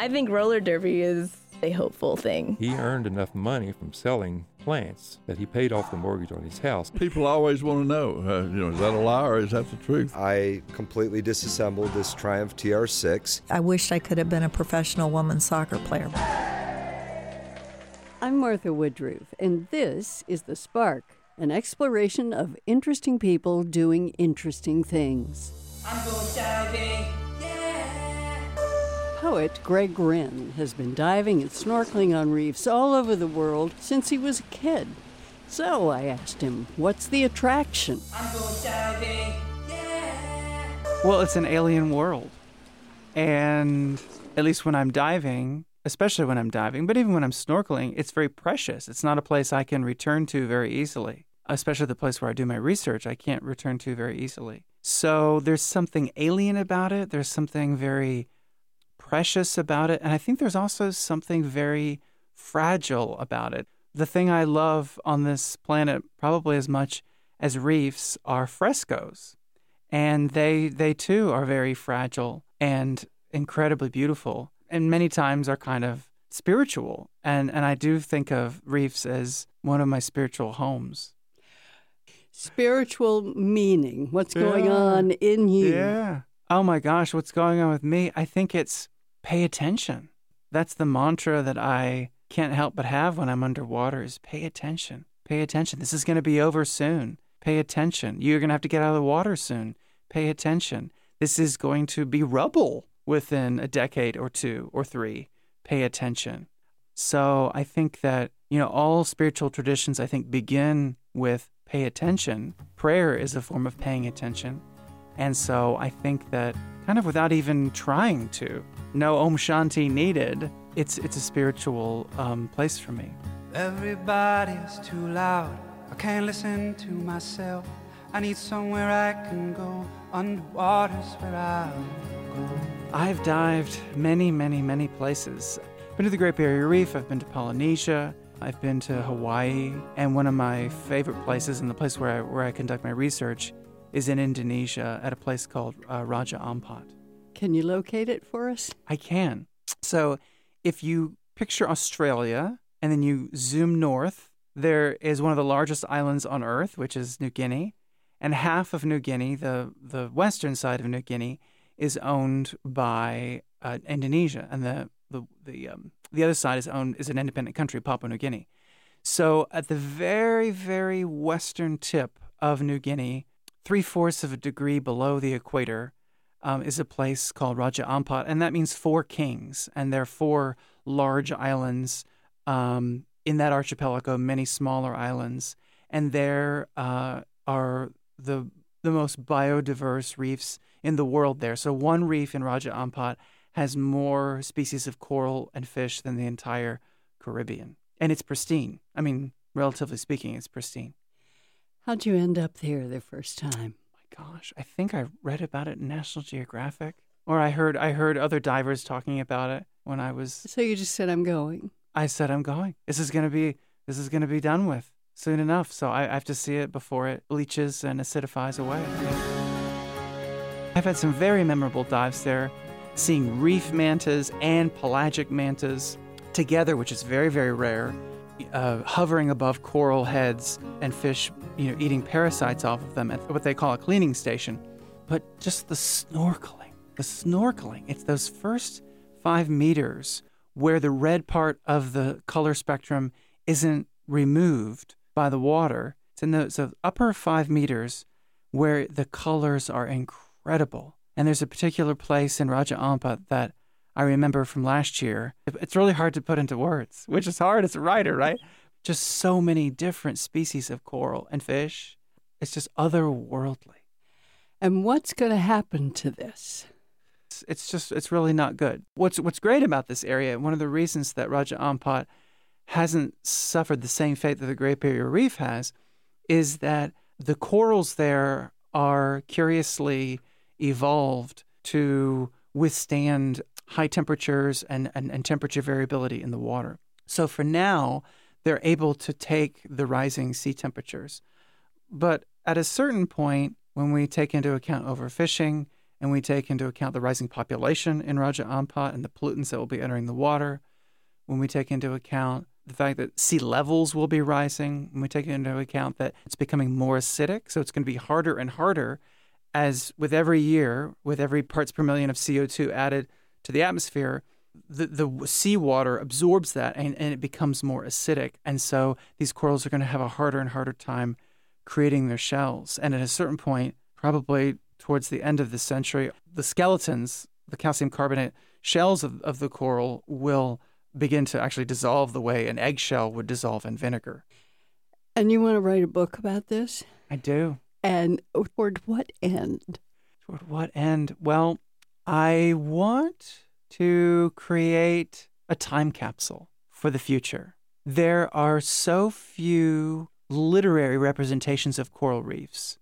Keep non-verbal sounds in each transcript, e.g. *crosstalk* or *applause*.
I think roller derby is a hopeful thing. He earned enough money from selling plants that he paid off the mortgage on his house. People always want to know, uh, you know, is that a lie or is that the truth? I completely disassembled this Triumph TR6. I wished I could have been a professional women's soccer player. I'm Martha Woodruff, and this is The Spark, an exploration of interesting people doing interesting things. I'm going diving, yeah. Poet Greg Wrenn has been diving and snorkeling on reefs all over the world since he was a kid. So I asked him, what's the attraction? I'm going diving, yeah. Well, it's an alien world. And at least when I'm diving, especially when I'm diving, but even when I'm snorkeling, it's very precious. It's not a place I can return to very easily, especially the place where I do my research, I can't return to very easily. So there's something alien about it, there's something very precious about it, and I think there's also something very fragile about it. The thing I love on this planet, probably as much as reefs, are frescoes. And they they too are very fragile and incredibly beautiful and many times are kind of spiritual. And and I do think of reefs as one of my spiritual homes. Spiritual meaning. What's yeah. going on in you? Yeah. Oh my gosh, what's going on with me? I think it's pay attention. That's the mantra that I can't help but have when I'm underwater is pay attention. Pay attention. This is going to be over soon. Pay attention. You're going to have to get out of the water soon. Pay attention. This is going to be rubble within a decade or two or three pay attention. So I think that, you know, all spiritual traditions, I think, begin with pay attention. Prayer is a form of paying attention. And so I think that kind of without even trying to, no Om Shanti needed, it's, it's a spiritual um, place for me. Everybody's too loud. I can't listen to myself. I need somewhere I can go. Underwater's where I'll go. I've dived many, many, many places. I've Been to the Great Barrier Reef, I've been to Polynesia, I've been to Hawaii, and one of my favorite places and the place where I, where I conduct my research is in Indonesia at a place called uh, Raja Ampat. Can you locate it for us? I can. So if you picture Australia and then you zoom north, there is one of the largest islands on Earth, which is New Guinea. And half of New Guinea, the, the western side of New Guinea, is owned by uh, Indonesia, and the the the um, the other side is owned is an independent country, Papua New Guinea. So at the very very western tip of New Guinea, three fourths of a degree below the equator, um, is a place called Raja Ampat, and that means four kings, and there are four large islands um, in that archipelago, many smaller islands, and there uh, are the the most biodiverse reefs in the world there. So one reef in Raja Ampat has more species of coral and fish than the entire Caribbean. And it's pristine. I mean, relatively speaking, it's pristine. How'd you end up there the first time? My gosh, I think I read about it in National Geographic. Or I heard I heard other divers talking about it when I was So you just said I'm going. I said I'm going. This is gonna be this is gonna be done with soon enough. So I, I have to see it before it bleaches and acidifies away. I've had some very memorable dives there, seeing reef mantas and pelagic mantas together, which is very, very rare, uh, hovering above coral heads and fish, you know, eating parasites off of them at what they call a cleaning station. But just the snorkeling, the snorkeling, it's those first five meters where the red part of the color spectrum isn't removed by the water. It's in those upper five meters where the colors are incredible. And there's a particular place in Raja Ampat that I remember from last year. It's really hard to put into words, which is hard as a writer, right? Just so many different species of coral and fish. It's just otherworldly. And what's going to happen to this? It's, it's just, it's really not good. What's, what's great about this area, one of the reasons that Raja Ampat hasn't suffered the same fate that the Great Barrier Reef has, is that the corals there are curiously evolved to withstand high temperatures and, and, and temperature variability in the water. So for now, they're able to take the rising sea temperatures. But at a certain point, when we take into account overfishing and we take into account the rising population in Raja Ampat and the pollutants that will be entering the water, when we take into account the fact that sea levels will be rising, when we take into account that it's becoming more acidic, so it's going to be harder and harder as with every year, with every parts per million of CO2 added to the atmosphere, the, the seawater absorbs that and, and it becomes more acidic. And so these corals are going to have a harder and harder time creating their shells. And at a certain point, probably towards the end of the century, the skeletons, the calcium carbonate shells of, of the coral will begin to actually dissolve the way an eggshell would dissolve in vinegar. And you want to write a book about this? I do. And toward what end? Toward what end? Well, I want to create a time capsule for the future. There are so few literary representations of coral reefs.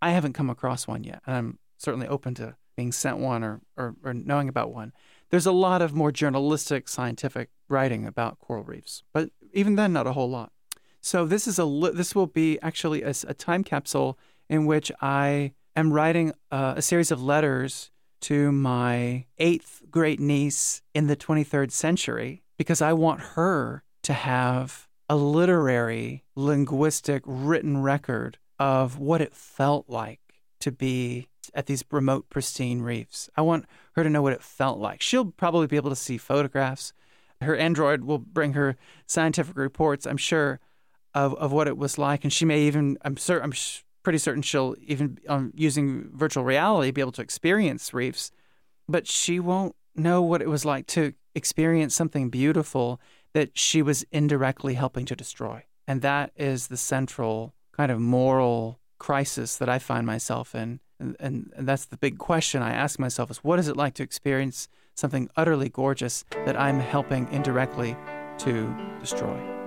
I haven't come across one yet, and I'm certainly open to being sent one or, or, or knowing about one. There's a lot of more journalistic, scientific writing about coral reefs, but even then, not a whole lot. So this is a this will be actually a, a time capsule in which I am writing uh, a series of letters to my eighth great niece in the 23rd century because I want her to have a literary, linguistic, written record of what it felt like to be at these remote, pristine reefs. I want her to know what it felt like. She'll probably be able to see photographs. Her Android will bring her scientific reports, I'm sure, of, of what it was like. And she may even, I'm sure, I'm pretty certain she'll even um, using virtual reality be able to experience reefs, but she won't know what it was like to experience something beautiful that she was indirectly helping to destroy. And that is the central kind of moral crisis that I find myself in. And, and, and, that's the big question I ask myself is what is it like to experience something utterly gorgeous that I'm helping indirectly to destroy?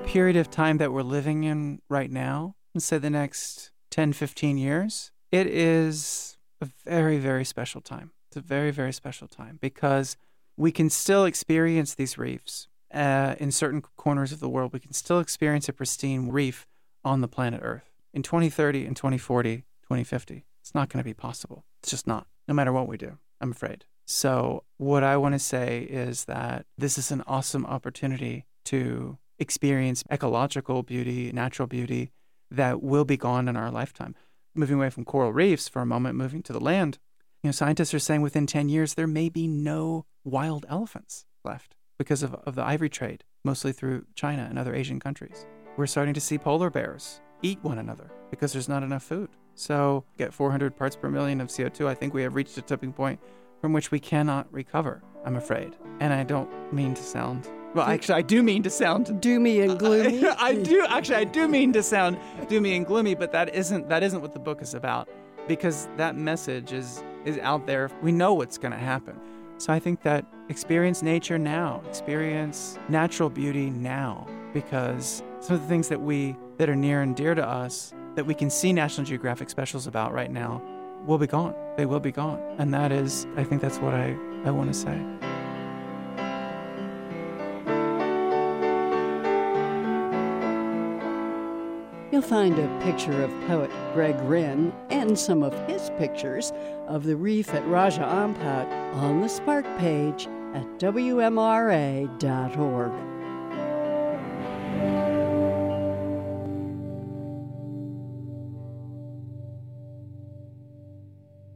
The period of time that we're living in right now, let's say the next 10, 15 years, it is a very, very special time. It's a very, very special time because we can still experience these reefs uh, in certain corners of the world. We can still experience a pristine reef on the planet Earth. In 2030, in 2040, 2050, it's not going to be possible. It's just not, no matter what we do, I'm afraid. So, what I want to say is that this is an awesome opportunity to experience ecological beauty, natural beauty that will be gone in our lifetime. Moving away from coral reefs for a moment, moving to the land, you know, scientists are saying within 10 years there may be no wild elephants left because of, of the ivory trade, mostly through China and other Asian countries. We're starting to see polar bears eat one another because there's not enough food. So, get 400 parts per million of CO2, I think we have reached a tipping point from which we cannot recover, I'm afraid. And I don't mean to sound well, actually, I do mean to sound doomy and gloomy. *laughs* I do actually, I do mean to sound doomy and gloomy, but that isn't that isn't what the book is about, because that message is is out there. We know what's going to happen. So I think that experience nature now, experience natural beauty now, because some of the things that we that are near and dear to us that we can see National Geographic specials about right now will be gone. They will be gone, and that is, I think that's what I I want to say. You'll find a picture of poet Greg Wrenn and some of his pictures of the reef at Raja Ampat on the Spark page at WMRA.org.